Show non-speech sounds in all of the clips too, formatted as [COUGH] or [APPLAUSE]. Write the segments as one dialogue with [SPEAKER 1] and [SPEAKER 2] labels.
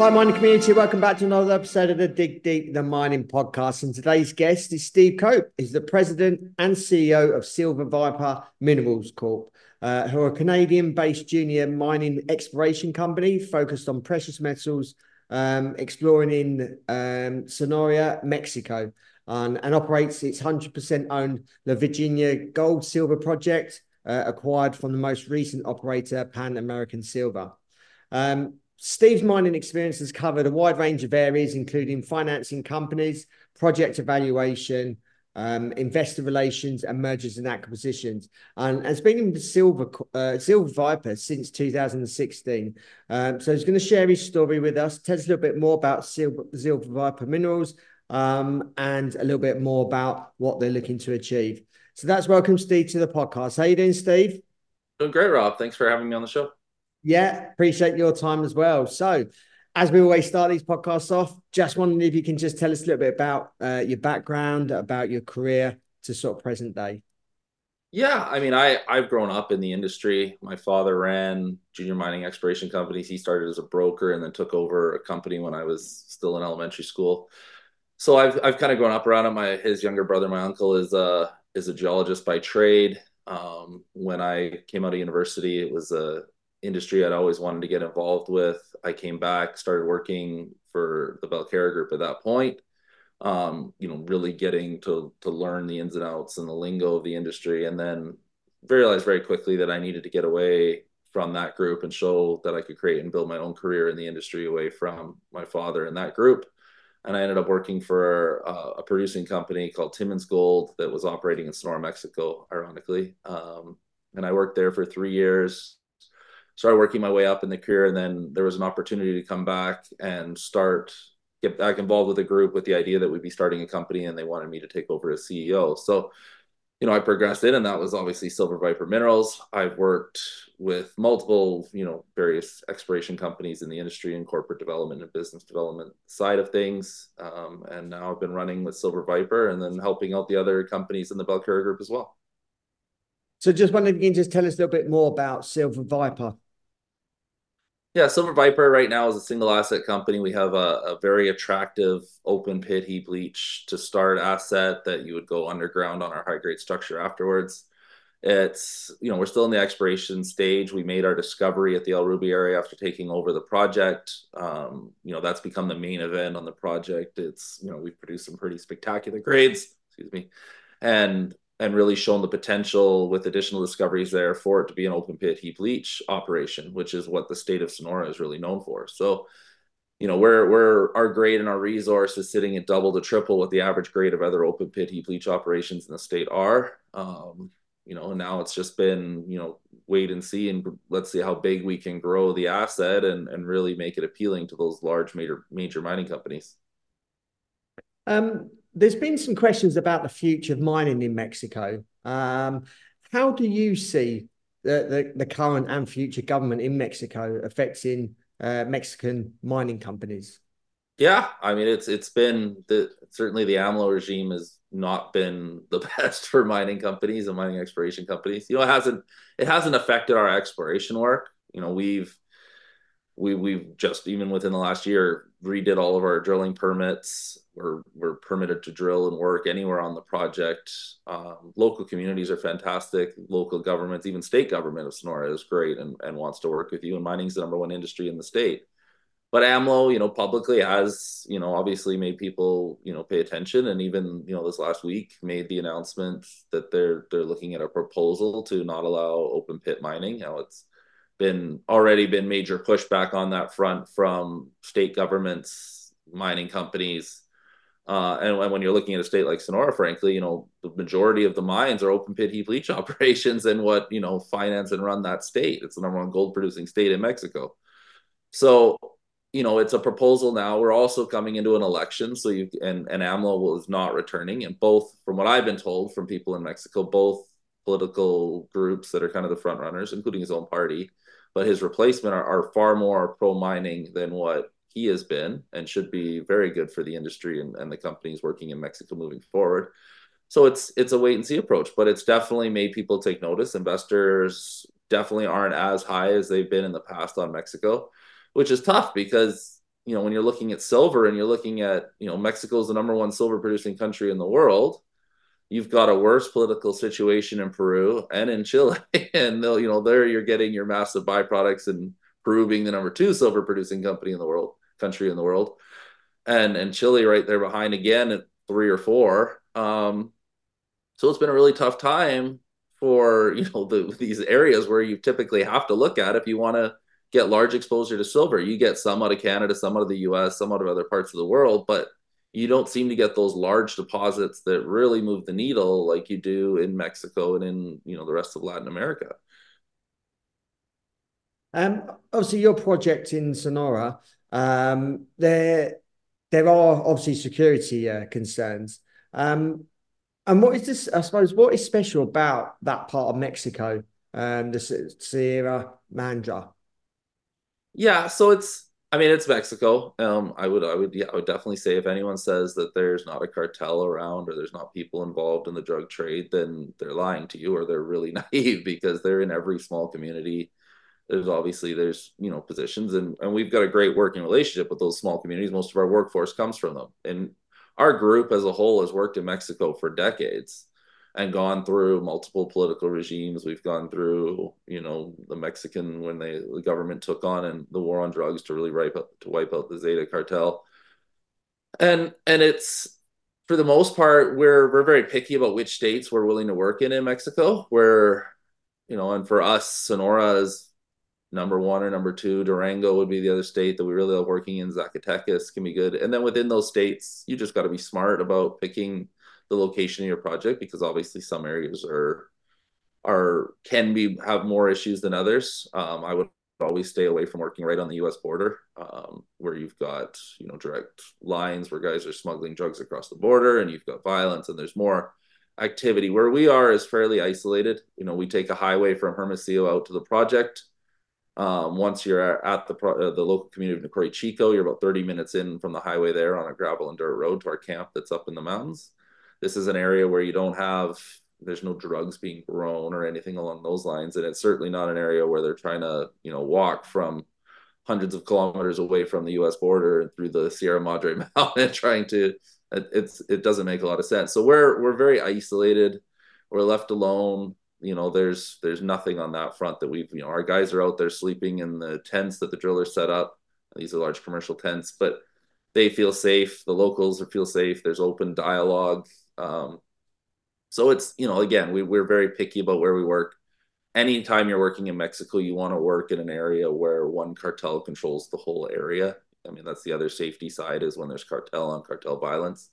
[SPEAKER 1] Hi, mining community. Welcome back to another episode of the Dig Deep the Mining Podcast. And today's guest is Steve Cope. He's the president and CEO of Silver Viper Minerals Corp, uh, who are a Canadian-based junior mining exploration company focused on precious metals, um, exploring in um, Sonora, Mexico, and, and, operates its 100% owned La Virginia Gold Silver Project, uh, acquired from the most recent operator, Pan American Silver. Um, Steve's mining experience has covered a wide range of areas, including financing companies, project evaluation, um, investor relations, and mergers and acquisitions. And has been in Silver uh, Silver Viper since 2016. Um, so he's going to share his story with us, tell us a little bit more about Silver, Silver Viper Minerals, um, and a little bit more about what they're looking to achieve. So that's welcome, Steve, to the podcast. How you doing, Steve?
[SPEAKER 2] Doing great, Rob. Thanks for having me on the show.
[SPEAKER 1] Yeah, appreciate your time as well. So, as we always start these podcasts off, just wondering if you can just tell us a little bit about uh, your background, about your career to sort of present day.
[SPEAKER 2] Yeah, I mean, I I've grown up in the industry. My father ran junior mining exploration companies. He started as a broker and then took over a company when I was still in elementary school. So I've I've kind of grown up around it. My his younger brother, my uncle, is a is a geologist by trade. Um, when I came out of university, it was a industry I'd always wanted to get involved with. I came back, started working for the Belcara Group at that point. Um, you know, really getting to to learn the ins and outs and the lingo of the industry, and then realized very quickly that I needed to get away from that group and show that I could create and build my own career in the industry away from my father and that group. And I ended up working for uh, a producing company called Timmins Gold that was operating in Sonora, Mexico, ironically. Um, and I worked there for three years started working my way up in the career and then there was an opportunity to come back and start get back involved with the group with the idea that we'd be starting a company and they wanted me to take over as ceo so you know i progressed in and that was obviously silver viper minerals. I've worked with multiple you know various exploration companies in the industry and corporate development and business development side of things. Um, and now i've been running with silver viper and then helping out the other companies in the belcara group as well.
[SPEAKER 1] So just wondering if you can just tell us a little bit more about silver viper
[SPEAKER 2] yeah, Silver Viper right now is a single asset company. We have a, a, very attractive open pit heap leach to start asset that you would go underground on our high grade structure afterwards. It's, you know, we're still in the exploration stage. We made our discovery at the El Rubi area after taking over the project. Um, you know, that's become the main event on the project. It's, you know, we've produced some pretty spectacular grades, excuse me. And and really shown the potential with additional discoveries there for it to be an open pit heap leach operation, which is what the state of Sonora is really known for. So, you know, where where our grade and our resource is sitting at double to triple what the average grade of other open pit heap leach operations in the state are. Um, you know, now it's just been, you know, wait and see and let's see how big we can grow the asset and and really make it appealing to those large major major mining companies.
[SPEAKER 1] Um, there's been some questions about the future of mining in Mexico. Um, how do you see the, the, the, current and future government in Mexico affecting uh, Mexican mining companies?
[SPEAKER 2] Yeah, I mean it's it's been the certainly the AMLO regime has not been the [LAUGHS] best for mining companies and mining exploration companies. You know, it hasn't it hasn't affected our exploration work. You know, we've we we've just even within the last year redid all of our drilling permits. We're we're permitted to drill and work anywhere on the project. Um, local communities are fantastic. Local governments, even state government of Sonora, is great and, and wants to work with you. And mining is the number one industry in the state. But AMLO, you know, publicly has, you know, obviously made people, you know, pay attention, and even, you know, this last week made the announcement that they're they're looking at a proposal to not allow open pit mining. Now it's been already been major pushback on that front from state governments, mining companies. Uh, and, when you're looking at a state like Sonora, frankly, you know, the majority of the mines are open pit heap leach [LAUGHS] operations and what, you know, finance and run that state. It's the number one gold producing state in Mexico. So, you know, it's a proposal now. We're also coming into an election, so you and and AMLO is not returning, and both, from what I've been told from people in Mexico, both political groups that are kind of the front runners, including his own party, but his replacement are, are far more pro mining than what he has been, and should be very good for the industry and, and the companies working in Mexico moving forward. So it's it's a wait and see approach, but it's definitely made people take notice. Investors definitely aren't as high as they've been in the past on Mexico which is tough because you know when you're looking at silver and you're looking at you know Mexico is the number one silver producing country in the world. You've got a worse political situation in Peru and in Chile, [LAUGHS] and they'll, you know there you're getting your massive byproducts and Peru being the number two silver producing company in the world, country in the world, and and Chile right there behind again at three or four. Um, so it's been a really tough time for you know the, these areas where you typically have to look at if you want to get large exposure to silver. You get some out of Canada, some out of the US, some out of other parts of the world, but you don't seem to get those large deposits that really move the needle like you do in Mexico and in you know the rest of Latin America.
[SPEAKER 1] Um, obviously, your project in Sonora, um, there there are obviously security uh, concerns. Um, and what is this? I suppose what is special about that part of Mexico, um, the Sierra Madre?
[SPEAKER 2] Yeah, so it's I mean it's Mexico. Um, I would I would yeah I would definitely say if anyone says that there's not a cartel around or there's not people involved in the drug trade, then they're lying to you or they're really [LAUGHS] naive because they're in every small community. There's obviously there's you know positions and and we've got a great working relationship with those small communities. Most of our workforce comes from them, and our group as a whole has worked in Mexico for decades and gone through multiple political regimes. We've gone through, you know, the Mexican when they the government took on and the war on drugs to really wipe out to wipe out the Zeta cartel. And and it's for the most part we're we're very picky about which states we're willing to work in in Mexico. Where, you know, and for us, Sonora is number one or number two. Durango would be the other state that we really love working in. Zacatecas can be good. And then within those states, you just got to be smart about picking the location of your project because obviously some areas are are can be have more issues than others. Um, I would always stay away from working right on the U.S. border, um, where you've got you know direct lines where guys are smuggling drugs across the border, and you've got violence, and there's more activity. Where we are is fairly isolated. You know, we take a highway from Hermosillo out to the project. Um, once you're at the uh, the local community of Nacori Chico, you're about 30 minutes in from the highway there on a gravel and dirt road to our camp that's up in the mountains this is an area where you don't have there's no drugs being grown or anything along those lines. And it's certainly not an area where they're trying to you know walk from hundreds of kilometers away from the US border and through the Sierra Madre [LAUGHS] mountain trying to it's it doesn't make a lot of sense. So we're we're very isolated. We're left alone. You know there's there's nothing on that front that we've you know our guys are out there sleeping in the tents that the drillers set up. These are large commercial tents but they feel safe. The locals feel safe. There's open dialogue um, so it's you know again we, we're very picky about where we work. Anytime you're working in Mexico, you want to work in an area where one cartel controls the whole area. I mean that's the other safety side is when there's cartel on cartel violence,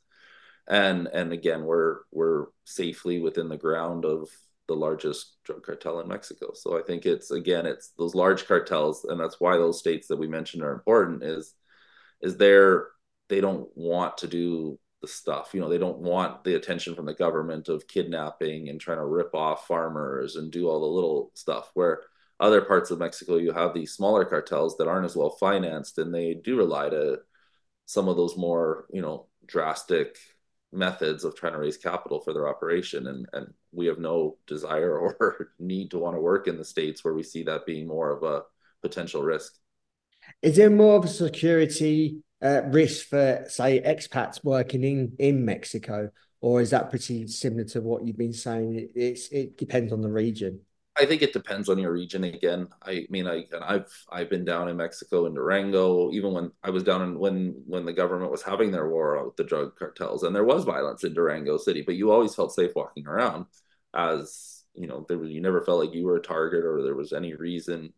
[SPEAKER 2] and and again we're we're safely within the ground of the largest drug cartel in Mexico. So I think it's again it's those large cartels, and that's why those states that we mentioned are important. Is is there they don't want to do the stuff. You know, they don't want the attention from the government of kidnapping and trying to rip off farmers and do all the little stuff. Where other parts of Mexico, you have these smaller cartels that aren't as well financed, and they do rely to some of those more, you know, drastic methods of trying to raise capital for their operation. And and we have no desire [LAUGHS] or need to want to work in the states where we see that being more of a potential risk.
[SPEAKER 1] Is there more of a security uh, risk for, say, expats working in in Mexico, or is that pretty similar to what you've been saying? It, it's it depends on the region.
[SPEAKER 2] I think it depends on your region again. I mean, I and I've I've been down in Mexico in Durango, even when I was down in when when the government was having their war with the drug cartels, and there was violence in Durango City, but you always felt safe walking around, as you know, there was you never felt like you were a target or there was any reason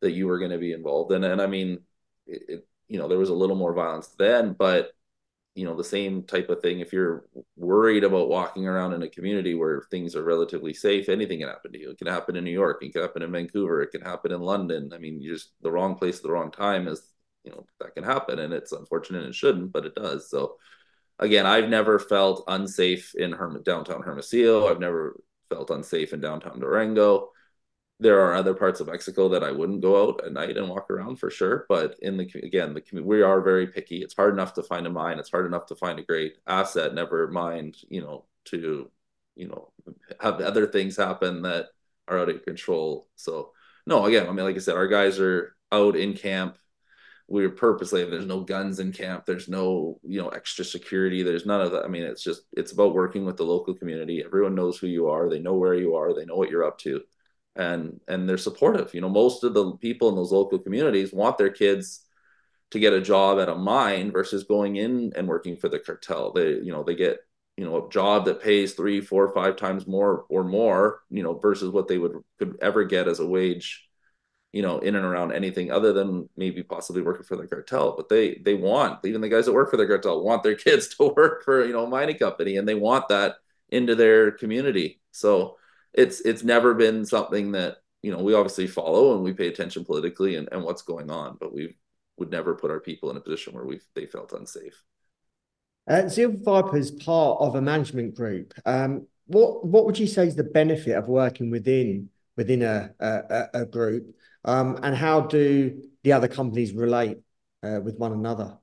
[SPEAKER 2] that you were going to be involved. And and I mean, it, it, you know there was a little more violence then but you know the same type of thing if you're worried about walking around in a community where things are relatively safe anything can happen to you it can happen in new york it can happen in vancouver it can happen in london i mean you're just the wrong place at the wrong time is you know that can happen, and it's unfortunate and it shouldn't, but it does. So again, I've never felt unsafe in Herm- downtown Hermosillo. I've never felt unsafe in downtown Durango. There are other parts of Mexico that I wouldn't go out at night and walk around for sure. But in the again, the we are very picky. It's hard enough to find a mine. It's hard enough to find a great asset. Never mind, you know, to you know have other things happen that are out of control. So no, again, I mean, like I said, our guys are out in camp we're purposely there's no guns in camp there's no you know extra security there's none of that i mean it's just it's about working with the local community everyone knows who you are they know where you are they know what you're up to and and they're supportive you know most of the people in those local communities want their kids to get a job at a mine versus going in and working for the cartel they you know they get you know a job that pays three four five times more or more you know versus what they would could ever get as a wage you know, in and around anything other than maybe possibly working for the cartel. But they they want even the guys that work for the cartel want their [LAUGHS] kids to work for you know a mining company, and they want that into their community. So it's it's never been something that you know we obviously follow and we pay attention politically and, and what's going on, but we would never put our people in a position where we they felt unsafe.
[SPEAKER 1] Uh, Silver Viper is part of a management group. Um, what what would you say is the benefit of working within within a a, a group? Um, and how do the other companies relate uh, with one another?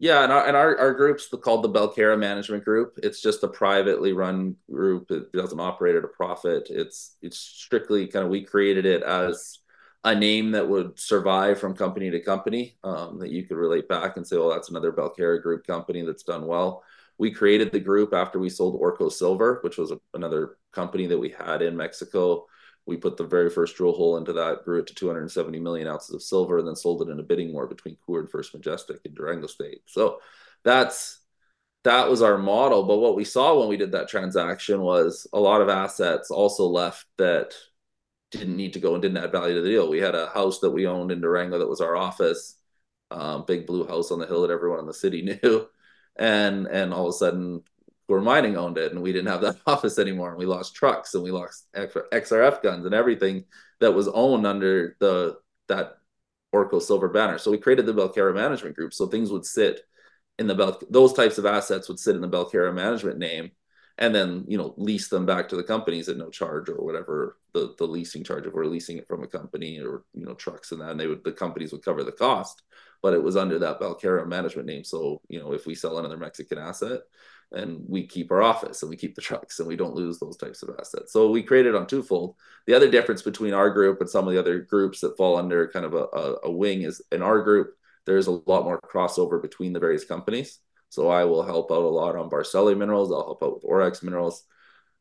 [SPEAKER 2] Yeah, and our, and our, our group's called the Belcara Management Group. It's just a privately run group. It doesn't operate at a profit. It's it's strictly kind of we created it as a name that would survive from company to company um, that you could relate back and say, well, that's another Belcara Group company that's done well. We created the group after we sold Orko Silver, which was a, another company that we had in Mexico we put the very first drill hole into that, grew it to 270 million ounces of silver, and then sold it in a bidding war between Coeur and First Majestic in Durango State. So that's that was our model. But what we saw when we did that transaction was a lot of assets also left that didn't need to go and didn't add value to the deal. We had a house that we owned in Durango that was our office, um, big blue house on the hill that everyone in the city [LAUGHS] knew, and and all of a sudden Coeur Mining owned it, and we didn't have that [LAUGHS] office anymore, and we lost trucks, and we lost XRF guns, and everything that was owned under the that Orko Silver banner. So we created the Belcara Management Group, so things would sit in the Bel those types of assets would sit in the Belcara Management name, and then you know lease them back to the companies at no charge or whatever the the leasing charge if we're leasing it from a company or you know trucks and that, and they would the companies would cover the cost, but it was under that Belcara Management name. So you know if we sell another Mexican asset and we keep our office and we keep the trucks and we don't lose those types of assets. So we created on twofold. The other difference between our group and some of the other groups that fall under kind of a, a, a wing is in our group, there's a lot more crossover between the various companies. So I will help out a lot on Barsele Minerals. I'll help out with Orex Minerals.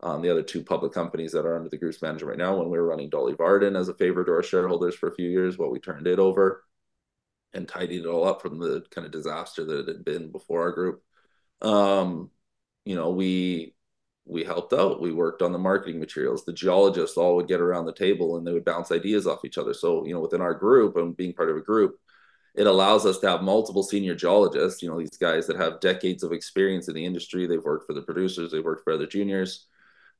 [SPEAKER 2] Um, the other two public companies that are under the group's management right now, when we were running Dolly Varden as a favor to our shareholders for a few years while we turned it over and tidied it all up from the kind of disaster that it had been before our group. Um, you know, we we helped out. We worked on the marketing materials. The geologists all would get around the table and they would bounce ideas off each other. So, you know, within our group and being part of a group, it allows us to have multiple senior geologists, you know, these guys that have decades of experience in the industry. They've worked for the producers, they've worked for other juniors.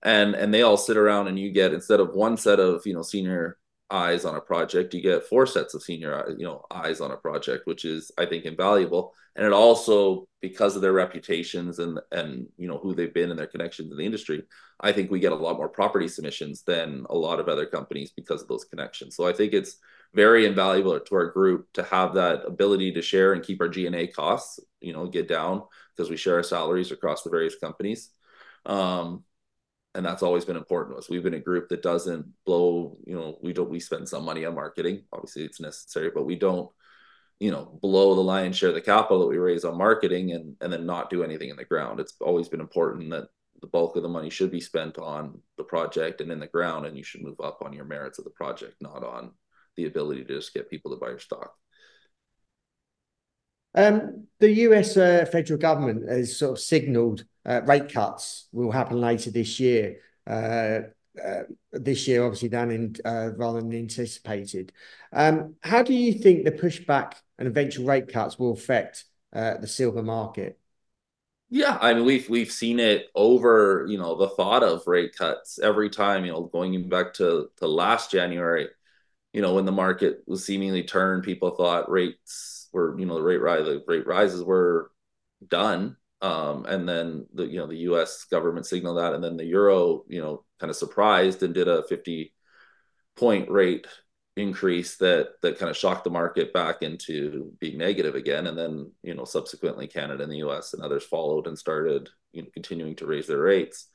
[SPEAKER 2] And and they all sit around and you get instead of one set of, you know, senior eyes on a project, you get four sets of senior, you know, eyes on a project, which is I think invaluable. And it also because of their reputations and and you know who they've been and their connections in the industry i think we get a lot more property submissions than a lot of other companies because of those connections. So i think it's very invaluable to our group to have that ability to share and keep our G&A costs you know get down because we share our salaries across the various companies. Um, and that's always been important to us. We've been a group that doesn't blow, you know, we don't we spend some money on marketing. Obviously it's necessary, but we don't you know blow the lion's share of the capital that we raise on marketing and and then not do anything in the ground it's always been important that the bulk of the money should be spent on the project and in the ground and you should move up on your merits of the project not on the ability to just get people to buy your stock
[SPEAKER 1] um, the US uh, federal government has sort of signaled rate cuts will happen later this year. Uh, uh, this year, obviously than uh, rather than anticipated. Um, how do you think the pushback and eventual rate cuts will affect uh, the silver market?
[SPEAKER 2] Yeah, I mean we've seen it over, you know, the thought of rate cuts every time, you know, going back to to last January, you know, when the market was seemingly turned, people thought rates were, you know, the rate rise, the rate rises were done. Um, and then the, you know, the U.S. government signaled that, and then the euro, you know, kind of surprised and did a 50 point rate increase that that kind of shocked the market back into being negative again and then you know subsequently canada and the us and others followed and started you know continuing to raise their rates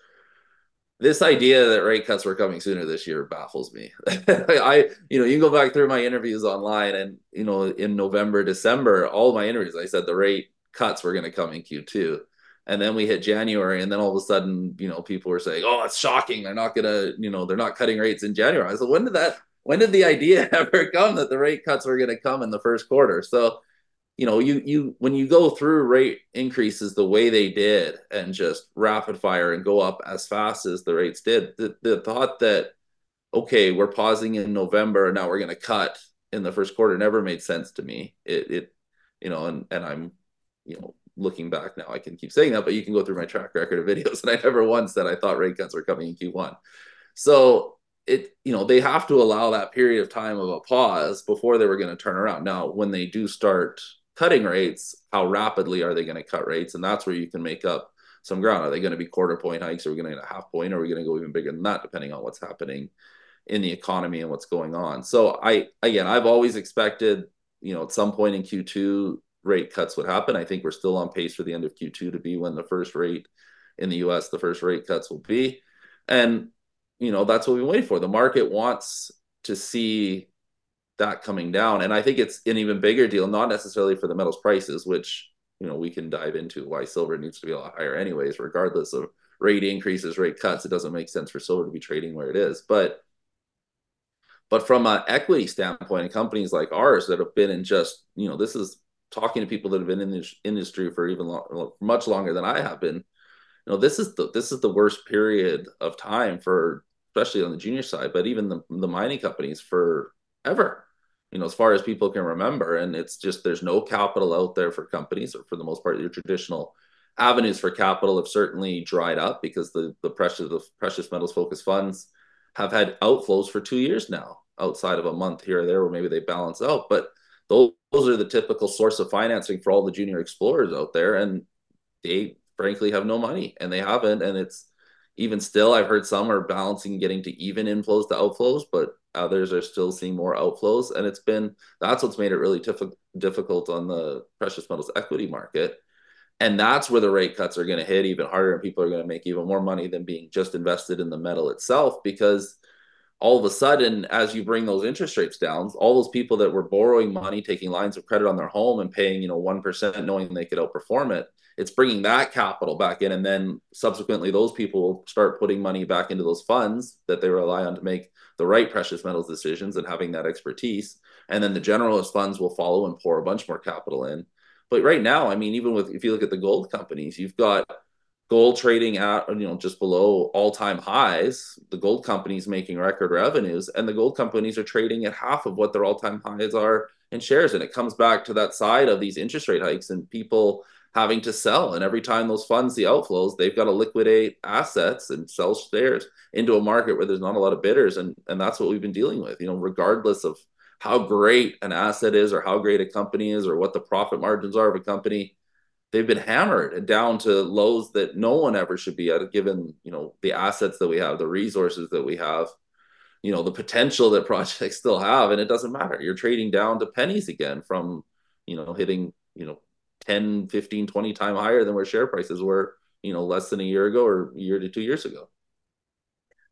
[SPEAKER 2] this idea that rate cuts were coming sooner this year baffles me. [LAUGHS] I, you know, you can go back through my interviews online, and you know, in November, December, all my interviews, I said the rate cuts were going to come in Q2, and then we hit January, and then all of a sudden, you know, people were saying, "Oh, it's shocking! They're not going to, you know, they're not cutting rates in January." I said, "When did that? When did the idea [LAUGHS] ever come that the rate cuts were going to come in the first quarter?" So you know, you you when you go through rate increases the way they did and just rapid fire and go up as fast as the rates did, the, the thought that okay, we're pausing in November and now we're going to cut in the first quarter never made sense to me. It it you know, and and I'm you know looking back now, I can keep saying that, but you can go through my track record of [LAUGHS] videos, and I never once said I thought rate cuts were coming in Q1. So it you know they have to allow that period of time of a pause before they were going to turn around. Now, when they do start cutting rates, how rapidly are they going to cut rates? And that's where you can make up some ground. Are they going to be quarter point hikes? Are we going to get a half point? Are we going to go even bigger than that, depending on what's happening in the economy and what's going on? So I, again, I've always expected, you know, at some point in Q2, rate cuts would happen. I think we're still on pace for the end of Q2 to be when the first rate in the US, the first rate cuts will be. And, you know, that's what we wait for. The market wants to see that coming down. And I think it's an even bigger deal, not necessarily for the metals prices, which you know we can dive into why silver needs to be a lot higher, anyways, regardless of rate increases, rate cuts. It doesn't make sense for silver to be trading where it is, but but from an equity standpoint, companies like ours that have been in just you know this is talking to people that have been in this industry for even much longer than I have been. You know, this is the this is the worst period of time for especially on the junior side, but even the, the mining companies for ever you know as far as people can remember and it's just there's no capital out there for companies or for the most part your traditional avenues for capital have certainly dried up because the the precious the precious metals focused funds have had outflows for two years now outside of a month here or there where maybe they balance out but those, are the typical source of financing for all the junior explorers out there and they frankly have no money and they haven't and it's even still i've heard some are balancing getting to even inflows to outflows but others are still seeing more outflows and it's been that's what's made it really difficult on the precious metals equity market and that's where the rate cuts are going to hit even harder and people are going to make even more money than being just invested in the metal itself because all of a sudden as you bring those interest rates down all those people that were borrowing money taking lines of credit on their home and paying you know 1% knowing they could outperform it it's bringing that capital back in. And then subsequently those people will start putting money back into those funds that they rely on to make the right precious metals decisions and having that expertise. And then the generalist funds will follow and pour a bunch more capital in. But right now i mean even with if you look at the gold companies you've got gold trading at you know just below all-time highs the gold companies making record revenues and the gold companies are trading at half of what their all-time highs are in shares and it comes back to that side of these interest rate hikes and people having to sell. And every time those funds, the outflows, they've got to liquidate assets and sell shares into a market where there's not a lot of bidders. And, and that's what we've been dealing with, you know, regardless of how great an asset is or how great a company is or what the profit margins are of a company. They've been hammered down to lows that no one ever should be at, given you know the assets that we have, the resources that we have, you know the potential that [LAUGHS] projects still have, and it doesn't matter. You're trading down to pennies again from you know hitting you know 10, 15, 20 times higher than where share prices were, you know, less than a year ago or a year to two years ago.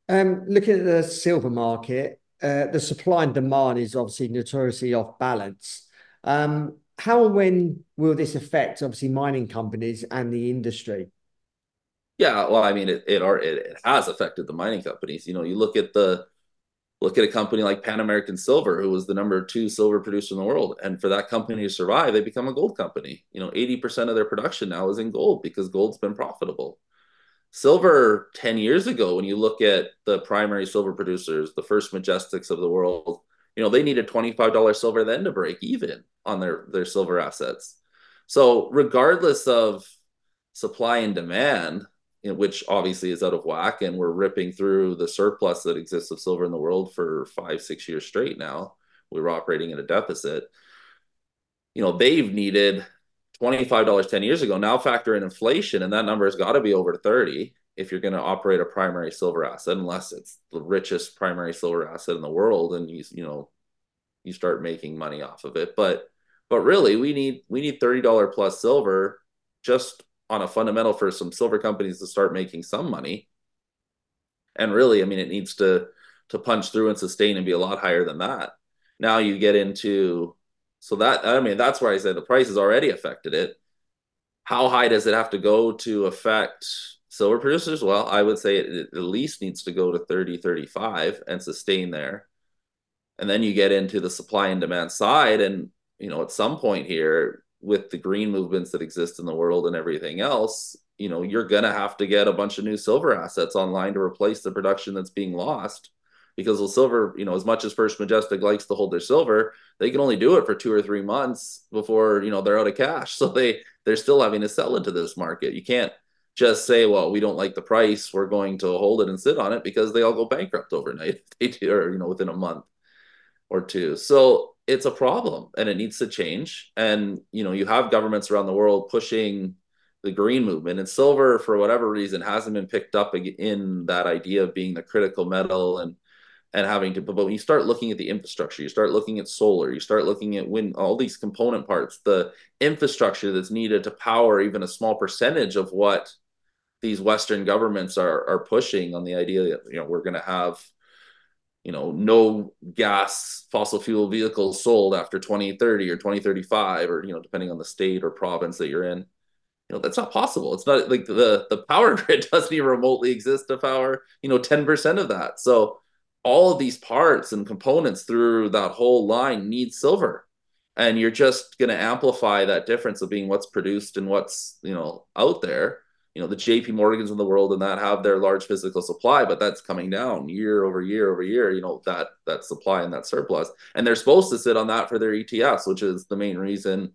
[SPEAKER 1] Um, looking at the silver market, uh, the supply and demand is obviously notoriously off balance. Um, how and when will this affect obviously mining companies and the industry?
[SPEAKER 2] Yeah, well, I mean, it it, are, it, it has affected the mining companies. You know, you look at the look at a company like Pan American Silver, who was the number two silver producer in the world. And for that company to survive, they become a gold company. You know, 80% of their production now is in gold because gold's been profitable. Silver 10 years ago, when you look at the primary silver producers, the first majestics of the world, you know, they needed $25 silver then to break even on their, their silver assets. So regardless of supply and demand, which obviously is out of whack, and we're ripping through the surplus that exists of silver in the world for five, six years straight now. We were operating at a deficit. You know, they've needed $25 10 years ago. Now factor in inflation, and that number has got to be over 30 if you're going to operate a primary silver asset, unless it's the richest primary silver asset in the world, and you you know you start making money off of it. But but really, we need we need thirty dollar plus silver just on a fundamental for some silver companies to start making some money. And really, I mean, it needs to to punch through and sustain and be a lot higher than that. Now you get into so that I mean that's where I said the price has already affected it. How high does it have to go to affect silver producers? Well, I would say it at least needs to go to 30, 35 and sustain there. And then you get into the supply and demand side. And, you know, at some point here, with the green movements that exist in the world and everything else, you know, you're going to have to get a bunch of new silver assets online to replace the production that's being lost because the silver, you know, as much as First Majestic likes to hold their silver, they can only do it for two or three months before, you know, they're out of cash. [LAUGHS] So they they're still having to sell into this market. You can't just say, well, we don't like the price, we're going to hold it and sit on it because they all go bankrupt overnight, [LAUGHS] or you know, within a month or two. So it's a problem and it needs to change. And you know, you have governments around the world pushing the green movement and silver for whatever reason hasn't been picked up in that idea of being the critical metal and and having to but when you start looking at the infrastructure you start looking at solar you start looking at wind all these component parts the infrastructure that's needed to power even a small percentage of what these western governments are are pushing on the idea that you know we're going to have you know no gas fossil fuel vehicles sold after 2030 or 2035 or you know depending on the state or province that you're in. You know that's not possible. It's not like the the power [LAUGHS] grid doesn't even remotely exist to power you know 10% of that. So all of these parts and components through that whole line need silver. And you're just going to amplify that difference of being what's produced and what's you know out there you know the jp morgans in the world and that have their large physical supply but that's coming down year over year over year you know that that supply and that surplus. And they're supposed to sit on that for their etfs which is the main reason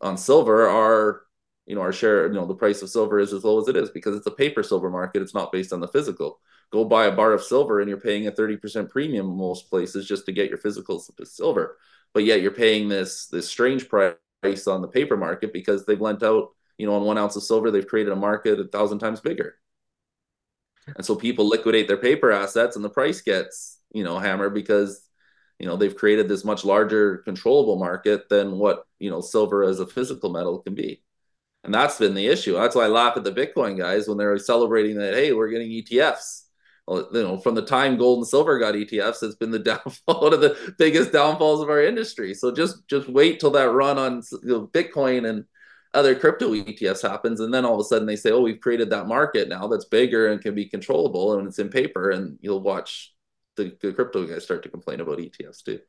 [SPEAKER 2] on silver our you know our share you know the price of silver is as low as it is because it's a paper silver market. It's not based on the physical. Go buy a bar of silver and you're paying a 30% premium in most places just to get your physical silver. But yet you're paying this this strange price on the paper market because they've lent out you know on one ounce of silver they've created a market a thousand times bigger. And so people liquidate their paper assets and the price gets you know hammered because you know they've created this much larger controllable market than what you know silver as a physical metal can be. And that's been the issue. That's why i laugh at the bitcoin guys when they're celebrating that hey we're getting etfs well, you know, from the time gold and silver got ETFs, it's been the [LAUGHS] downfall, one of the biggest downfalls of our industry. So just just wait till that run on Bitcoin and other crypto ETFs happens, and then all of a sudden they say, "Oh, we've created that market now that's bigger and can be controllable, and it's in paper." And you'll watch the, the crypto guys start to complain about ETFs too.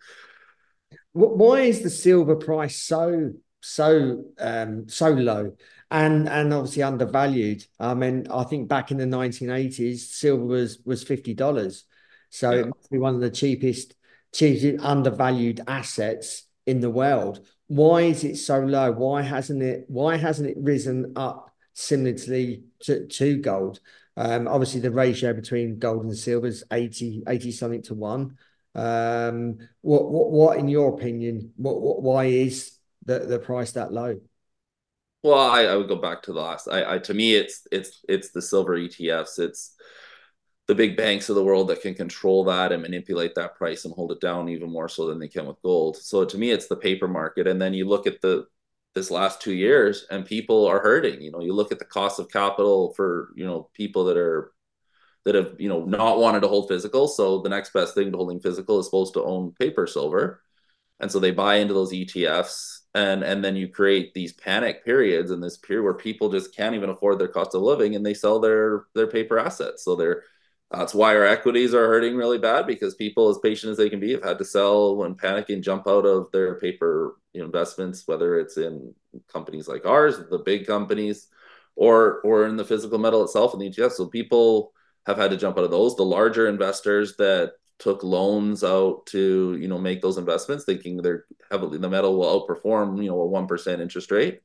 [SPEAKER 1] Why is the silver price so so um, so low? and and obviously undervalued. I mean, I think back in the 1980s, silver was was fifty dollars, so yeah. it must be one of the cheapest, cheapest undervalued assets in the world. Why is it so low? Why hasn't it? Why hasn't it risen up similarly to, to gold? Um, obviously, the ratio between gold and silver is 80, 80 something to one. Um, what, what, what, in your opinion, what, what, why is the, the price that low?
[SPEAKER 2] Well, I, I would go back to the last. I, I to me, it's it's it's the silver ETFs. It's the big banks of the world that can control that and manipulate that price and hold it down even more so than they can with gold. So to me, it's the paper market. And then you look at the this last two years, and people are hurting. You know, you look at the cost of capital for you know people that are that have you know not wanted to hold physical. So the next best thing to holding physical is supposed to own paper silver, and so they buy into those ETFs and and then you create these panic periods in this period where people just can't even afford their cost of living and they sell their their paper assets so they're that's why our equities are hurting really bad because people as patient as they can be have had to sell when panicking jump out of their paper investments whether it's in companies like ours the big companies or or in the physical metal itself in the ETF so people have had to jump out of those. The larger investors that took loans out to you know make those investments thinking they're heavily the metal will outperform you know a 1% interest rate.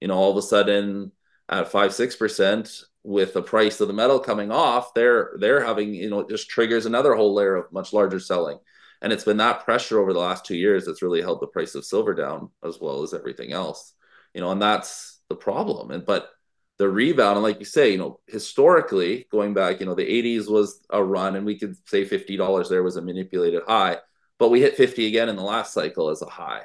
[SPEAKER 2] You know all of a sudden at 5 6% with the price of the metal coming off, they're they're having you know it just triggers another whole layer of much larger selling, and it's been that pressure over the last two years that's really held the price of silver down as well as everything else, you know, and that's the problem. And but the rebound, and like you say, you know, historically going back, you know, the 80s was a run, and we could say $50 there was a manipulated high, but we hit 50 again in the last cycle as a high,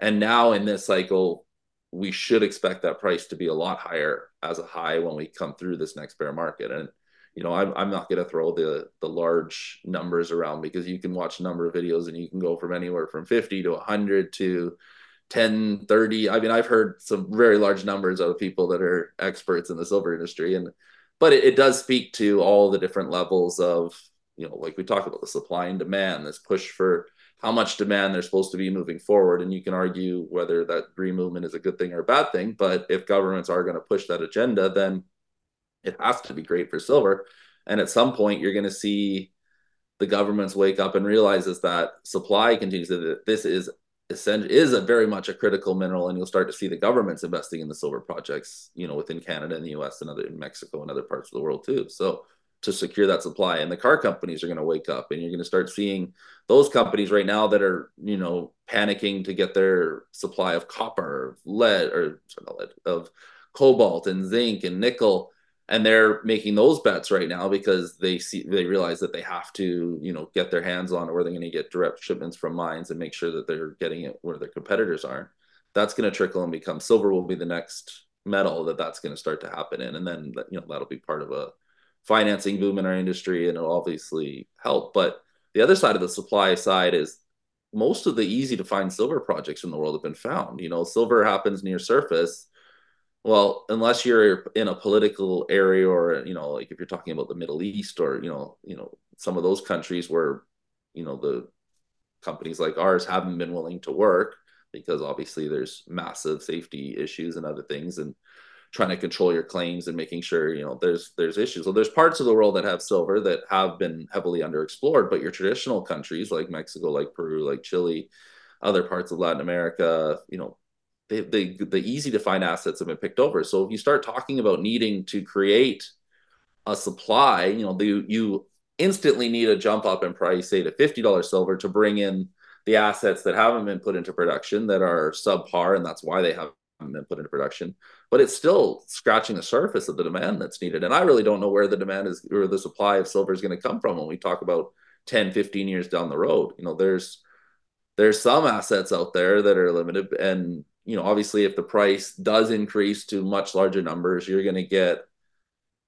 [SPEAKER 2] and now in this cycle we should expect that price to be a lot higher as a high when we come through this next bear market. And you know, I'm, I'm not going to throw the the large numbers around because you can watch a number of videos and you can go from anywhere from 50 to 100 to 10, 30. I mean, I've heard some very large numbers out of people that are experts in the silver industry, and but it, it does speak to all the different levels of you know, like we talk about the supply and demand, this push for how much demand there's supposed to be moving forward. And you can argue whether that green movement is a good thing or a bad thing. But if governments are going to push that agenda, then it has to be great for silver. And at some point, you're going to see the governments wake up and realizes that supply continues that this is is a very much a critical mineral and you'll start to see the governments investing in the silver projects you know within canada and the us and other in mexico and other parts of the world too so to secure that supply. And the car companies are going to wake up and you're going to start seeing those companies right now that are, you know, panicking to get their supply of copper, lead, or sorry, lead, of cobalt and zinc and nickel. And they're making those bets right now because they see they realize that they have to, you know, get their hands on or they're going to get direct shipments from mines and make sure that they're getting it where their competitors are. That's going to trickle and become silver will be the next metal that that's going to start to happen in, and then you know that'll be part of a financing boom in our industry and it'll obviously help. But the other side of the supply side is most of the easy to find silver projects in the world have been found. You know, silver happens near surface. Well, unless you're in a political area or, you know, like if you're talking about the Middle East or, you know, you know, some of those countries where, you know, the companies like ours haven't been willing to work because obviously there's massive safety issues and other things. And trying to control your claims and making sure you know there's there's issues. So there's parts of the world that have silver that have been heavily underexplored, but your traditional countries like Mexico, like Peru, like Chile, other parts of Latin America, you know, they, they the easy to find assets have been picked over. So if you start talking about needing to create a supply, you know, the, you instantly need a jump up in price, say to fifty dollars silver, to bring in the assets that haven't been put into production that are subpar, and that's why they have been put into production, but it's still scratching the surface of the demand that's needed. And I really don't know where the demand is or the supply of silver is going to come from when we talk about 10, 15 years down the road. You know, there's there's some assets out there that are limited and you know, obviously if the price does increase to much larger numbers, you're going to get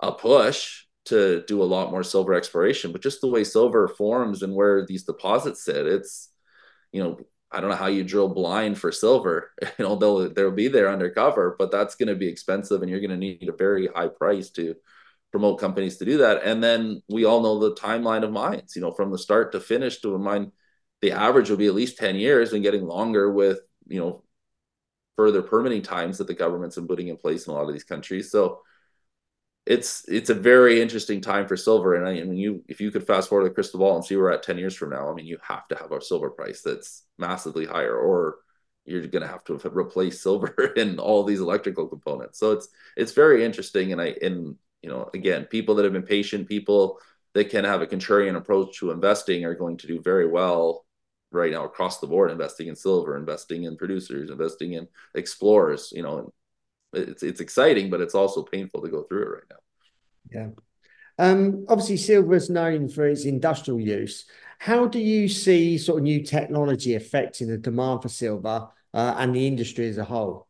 [SPEAKER 2] a push to do a lot more silver exploration, but just the way silver forms and where these deposits sit, it's you know, I don't know how you drill blind for silver. [LAUGHS] You know, they'll they'll be there undercover, but that's going to be expensive, and you're going to need a very high price to promote companies to do that. And then we all know the timeline of mines. You know, from the start to finish to a mine, the average will be at least ten years, and getting longer with you know further permitting times that the government's been putting in place in a lot of these countries. So it's it's a very interesting time for silver. And I, I mean, you if you could fast forward the crystal ball and see where we're at ten years from now, I mean, you have to have a silver price that's massively higher, or you're going to have to replace silver [LAUGHS] in all these electrical components. So it's it's very interesting, and I and you know again, people that have been patient, people that can have a contrarian approach to investing are going to do very well right now across the board investing in silver investing in producers investing in explorers you know it's it's exciting, but it's also painful to go through it right now.
[SPEAKER 1] Yeah. Um, obviously, silver is known for its industrial use. How do you see sort of new technology affecting the demand for silver uh, and the industry as a whole?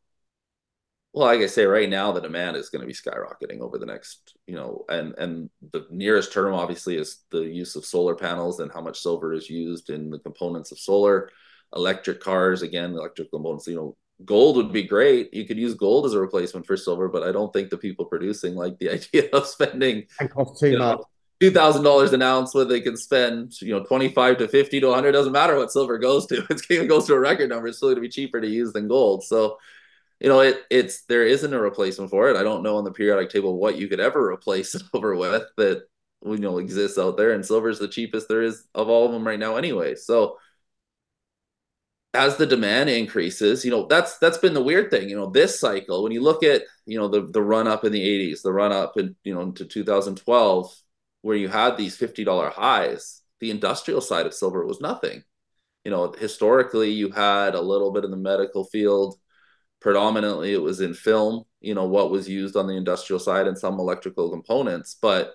[SPEAKER 2] Well, like I say, right now the demand is going to be skyrocketing over the next, you know, and and the nearest term obviously is the use of solar panels and how much silver is used in the components of solar, electric cars, again, electric components, you know, gold would be great. You could use gold as a replacement for silver, but I don't think the people producing like the [LAUGHS] idea of spending. Two thousand dollars an ounce, where they can spend, you know, twenty-five to fifty to hundred. Doesn't matter what silver goes to; [LAUGHS] it's going to go to a record number. It's still going to be cheaper to use than gold. So, you know, it it's there isn't a replacement for it. I don't know on the periodic table what you could ever [LAUGHS] replace silver with that you know exists out there, and silver is the cheapest there is of all of them right now, anyway. So, as the demand increases, you know, that's that's been the weird thing. You know, this cycle, when you look at, you know, the the run up in the 80s, the run up in, you know, into 2012, where you had these $50 highs, the industrial side of silver was nothing. You know, historically you had a little bit in the medical field. Predominantly it was in film, you know, what was used on the industrial side and some electrical components, but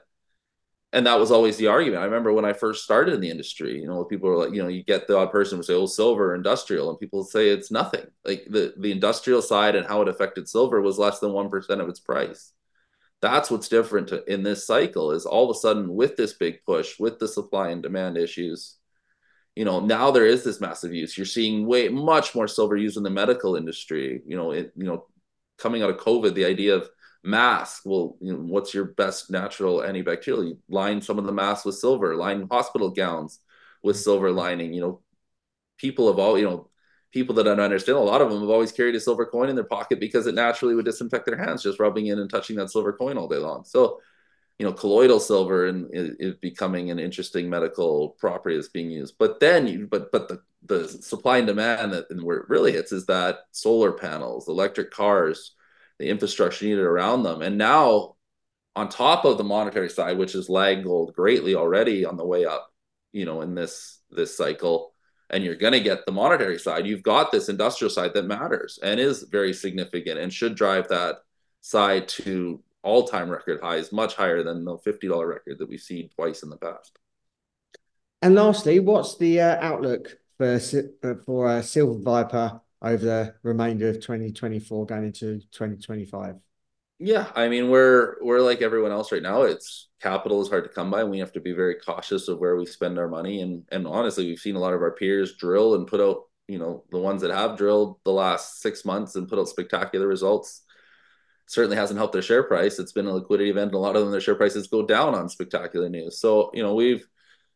[SPEAKER 2] and that was always the argument. I remember when I first started in the industry, you know, people were like, you know, you get the odd person who say, "Oh, silver, industrial," and people say it's nothing. Like the the industrial side and how it affected silver was less than one percent of its price. That's what's different in this cycle is all of a sudden with this big push, with the supply and demand issues, you know, now there is this massive use. You're seeing way much more silver used in the medical industry. You know, it you know, coming out of COVID, the idea of mask. Well you know what's your best natural antibacterial? You line some of the masks with silver line hospital gowns with mm-hmm. silver lining you know. People have all you know people that don't understand a lot of them have always carried a silver coin in their pocket because it naturally would disinfect their hands just rubbing in and touching that silver coin all day long. So you know colloidal silver and is becoming an interesting medical property that's being used. But then you but but the the supply and demand that and where it really hits is that solar panels electric cars the infrastructure needed around them. And now, on top of the monetary side, which has lagged gold greatly already on the way up, you know, in this this cycle, and you're going to get the monetary side. You've got this industrial side that matters and is very significant and should drive that side to all-time record highs, much higher than the fifty dollar record that we've seen twice in the past.
[SPEAKER 1] And lastly, what's the uh, outlook for for uh, Silver Viper over the remainder of 2024 going into 2025?
[SPEAKER 2] Yeah, I mean we're we're like everyone else right now. It's capital is hard to come by, and we have to be very cautious of where we spend our money. And and honestly, we've seen a lot of our peers drill and put out, you know, the ones that have drilled the last six months and put out spectacular results. Certainly hasn't helped their share price. It's been a liquidity event, and a lot of them their share prices go down on spectacular news. So you know we've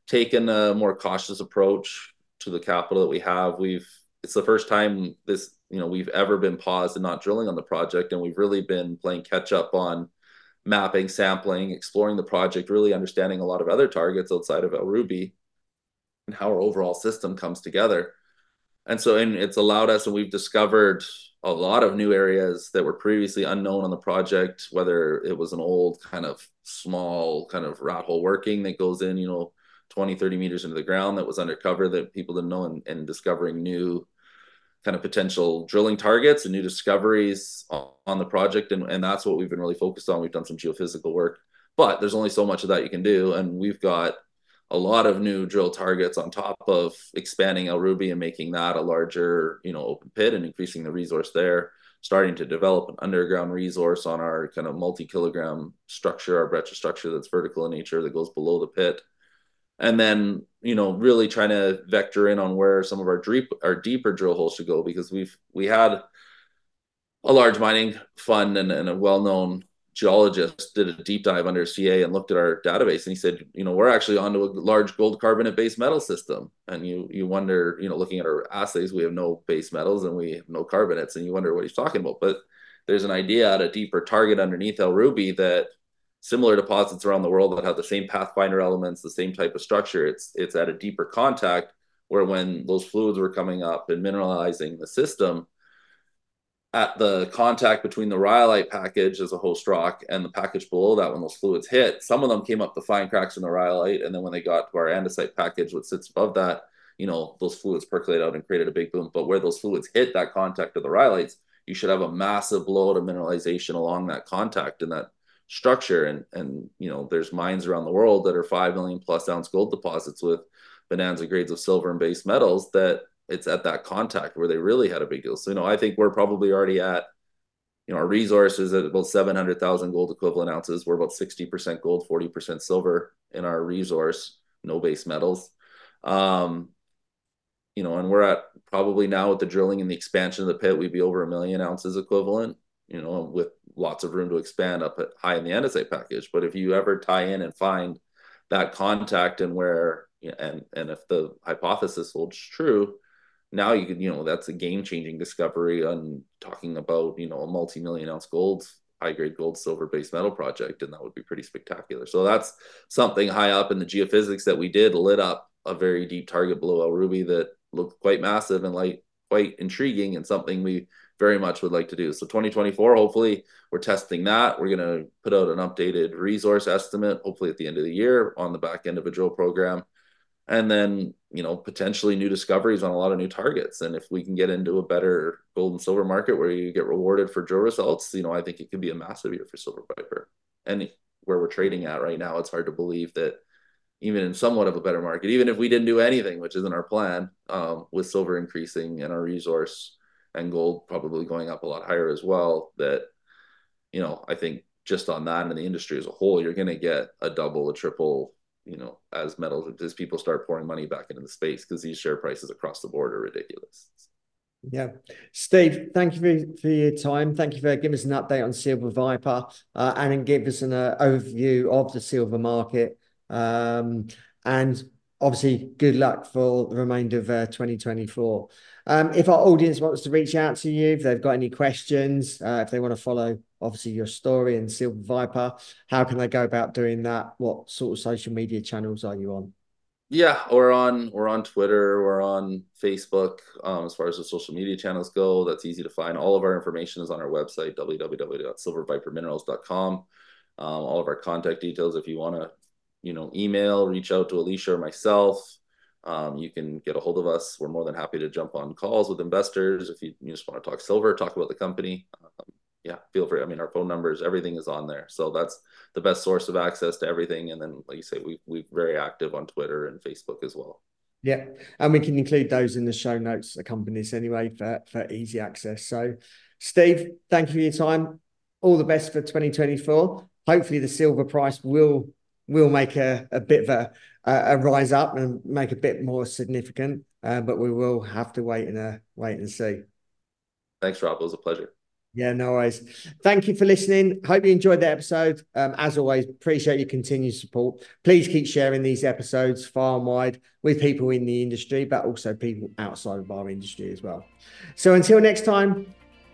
[SPEAKER 2] taken a more cautious approach to the capital that we have. We've it's the first time this you know we've ever been paused and not drilling on the project and we've really been playing catch up on mapping sampling exploring the project really understanding a lot of other targets outside of El Rubi and how our overall system comes together. And so and it's allowed us and we've discovered a lot of new areas that were previously unknown on the project whether it was an old kind of small kind of rat hole working that goes in you know 20 30 meters into the ground that was undercover that people didn't know and, and discovering new kind of potential drilling targets and new discoveries on the project. And, and that's what we've been really focused on. We've done some geophysical work, but there's only so much of that you can do. And we've got a lot of new drill targets on top of expanding El Rubi and making that a larger, you know, open pit and increasing the resource there. Starting to develop an underground resource on our kind of multi-kilogram structure, our breccia structure that's vertical in nature that goes below the pit and then you know really trying to vector in on where some of our deep our deeper drill holes should go because we've we had a large mining fund and, and a well-known geologist did a deep dive under CA and looked at our database and he said, you know, we're actually onto a large gold carbonate base metal system. And you you wonder, you know, looking at our assays, we have no base metals and we have no carbonates, and you wonder what he's talking about. But there's an idea at a deeper target underneath El Rubi that similar deposits around the world that have the same pathfinder elements, the same type of structure. It's it's at a deeper contact where when those fluids were coming up and mineralizing the system, at the contact between the rhyolite package as a host rock and the package below that, when those fluids hit, some of them came up the fine cracks in the rhyolite, and then when they got to our andesite package, what sits above that, you know, those fluids percolate out and created a big boom. But where those fluids hit that contact of the rhyolites, you should have a massive blowout of mineralization along that contact, and that structure and and you know there's mines around the world that are 5 million plus ounce gold deposits with bonanza grades of silver and base metals that it's at that contact where they really had a big deal. So you know i think we're probably already at you know our resources at about 700,000 gold equivalent ounces. We're about 60% gold 40% silver in our resource no base metals. Um you know and we're at probably now with the drilling and the expansion of the pit we'd be over a million ounces equivalent you know, with lots of room to expand up high in the andesite package. But if you ever tie in and find that contact and where and and if the hypothesis holds true, now you can you know that's a game changing discovery on talking about you know a multi million ounce gold high grade gold silver base metal project and that would be pretty spectacular so that's something high up in the geophysics that we did lit up a very deep target below El Rubi that looked quite massive and like quite intriguing and something we very much would like to do. So 2024, hopefully we're testing that. We're going to put out an updated resource estimate, hopefully at the end of the year on the back end of a drill program. And then, you know, potentially new discoveries on a lot of new targets. And if we can get into a better gold and silver market where you get rewarded for drill results, you know, I think it could be a massive year for Silver Viper. And where we're trading at right now, it's hard to believe that even in somewhat of a better market, even if we didn't do anything, which isn't our plan, um, with silver increasing and our resource and gold probably going up a lot higher as well, that, you know, I think just on that and the industry as a whole, you're going to get a double, a triple, you know, as metals, as people start pouring money back into the space because these share prices across the board are ridiculous.
[SPEAKER 1] Yeah. Steve, thank you for, for your time. Thank you for giving us an update on Silver Viper uh, and give us an uh, overview of the silver market. Um, and obviously, good luck for the remainder of uh, 2024. Um, if our audience wants to reach out to you, if they've got any questions, uh, if they want to follow obviously your story and Silver Viper, how can they go about doing that? What sort of social media channels are you on?
[SPEAKER 2] Yeah, we're on we're on Twitter, we're on Facebook. Um, as far as the social media channels go, that's easy to find. All of our information is on our website www.silverviperminerals.com. Um, all of our contact details, if you want to you know, email, reach out to Alicia or myself. Um, you can get a hold of us. We're more than happy to jump on calls with investors. If you, you just want to talk silver, talk about the company. Um, yeah, feel free. I mean, our phone numbers, everything is on there. So that's the best source of access to everything. And then, like you say, we, we're very active on Twitter and Facebook as well.
[SPEAKER 1] Yeah. And we can include those in the show notes, the companies anyway, for, for easy access. So, Steve, thank you for your time. All the best for 2024. Hopefully, the silver price will will make a, a bit of a, a rise up and make a bit more significant. Uh, but we will have to wait and uh, wait and see.
[SPEAKER 2] Thanks, Rob. It was a pleasure.
[SPEAKER 1] Yeah, no worries. Thank you for listening. Hope you enjoyed the episode. Um, as always, appreciate your continued support. Please keep sharing these episodes far and wide with people in the industry, but also people outside of our industry as well. So until next time,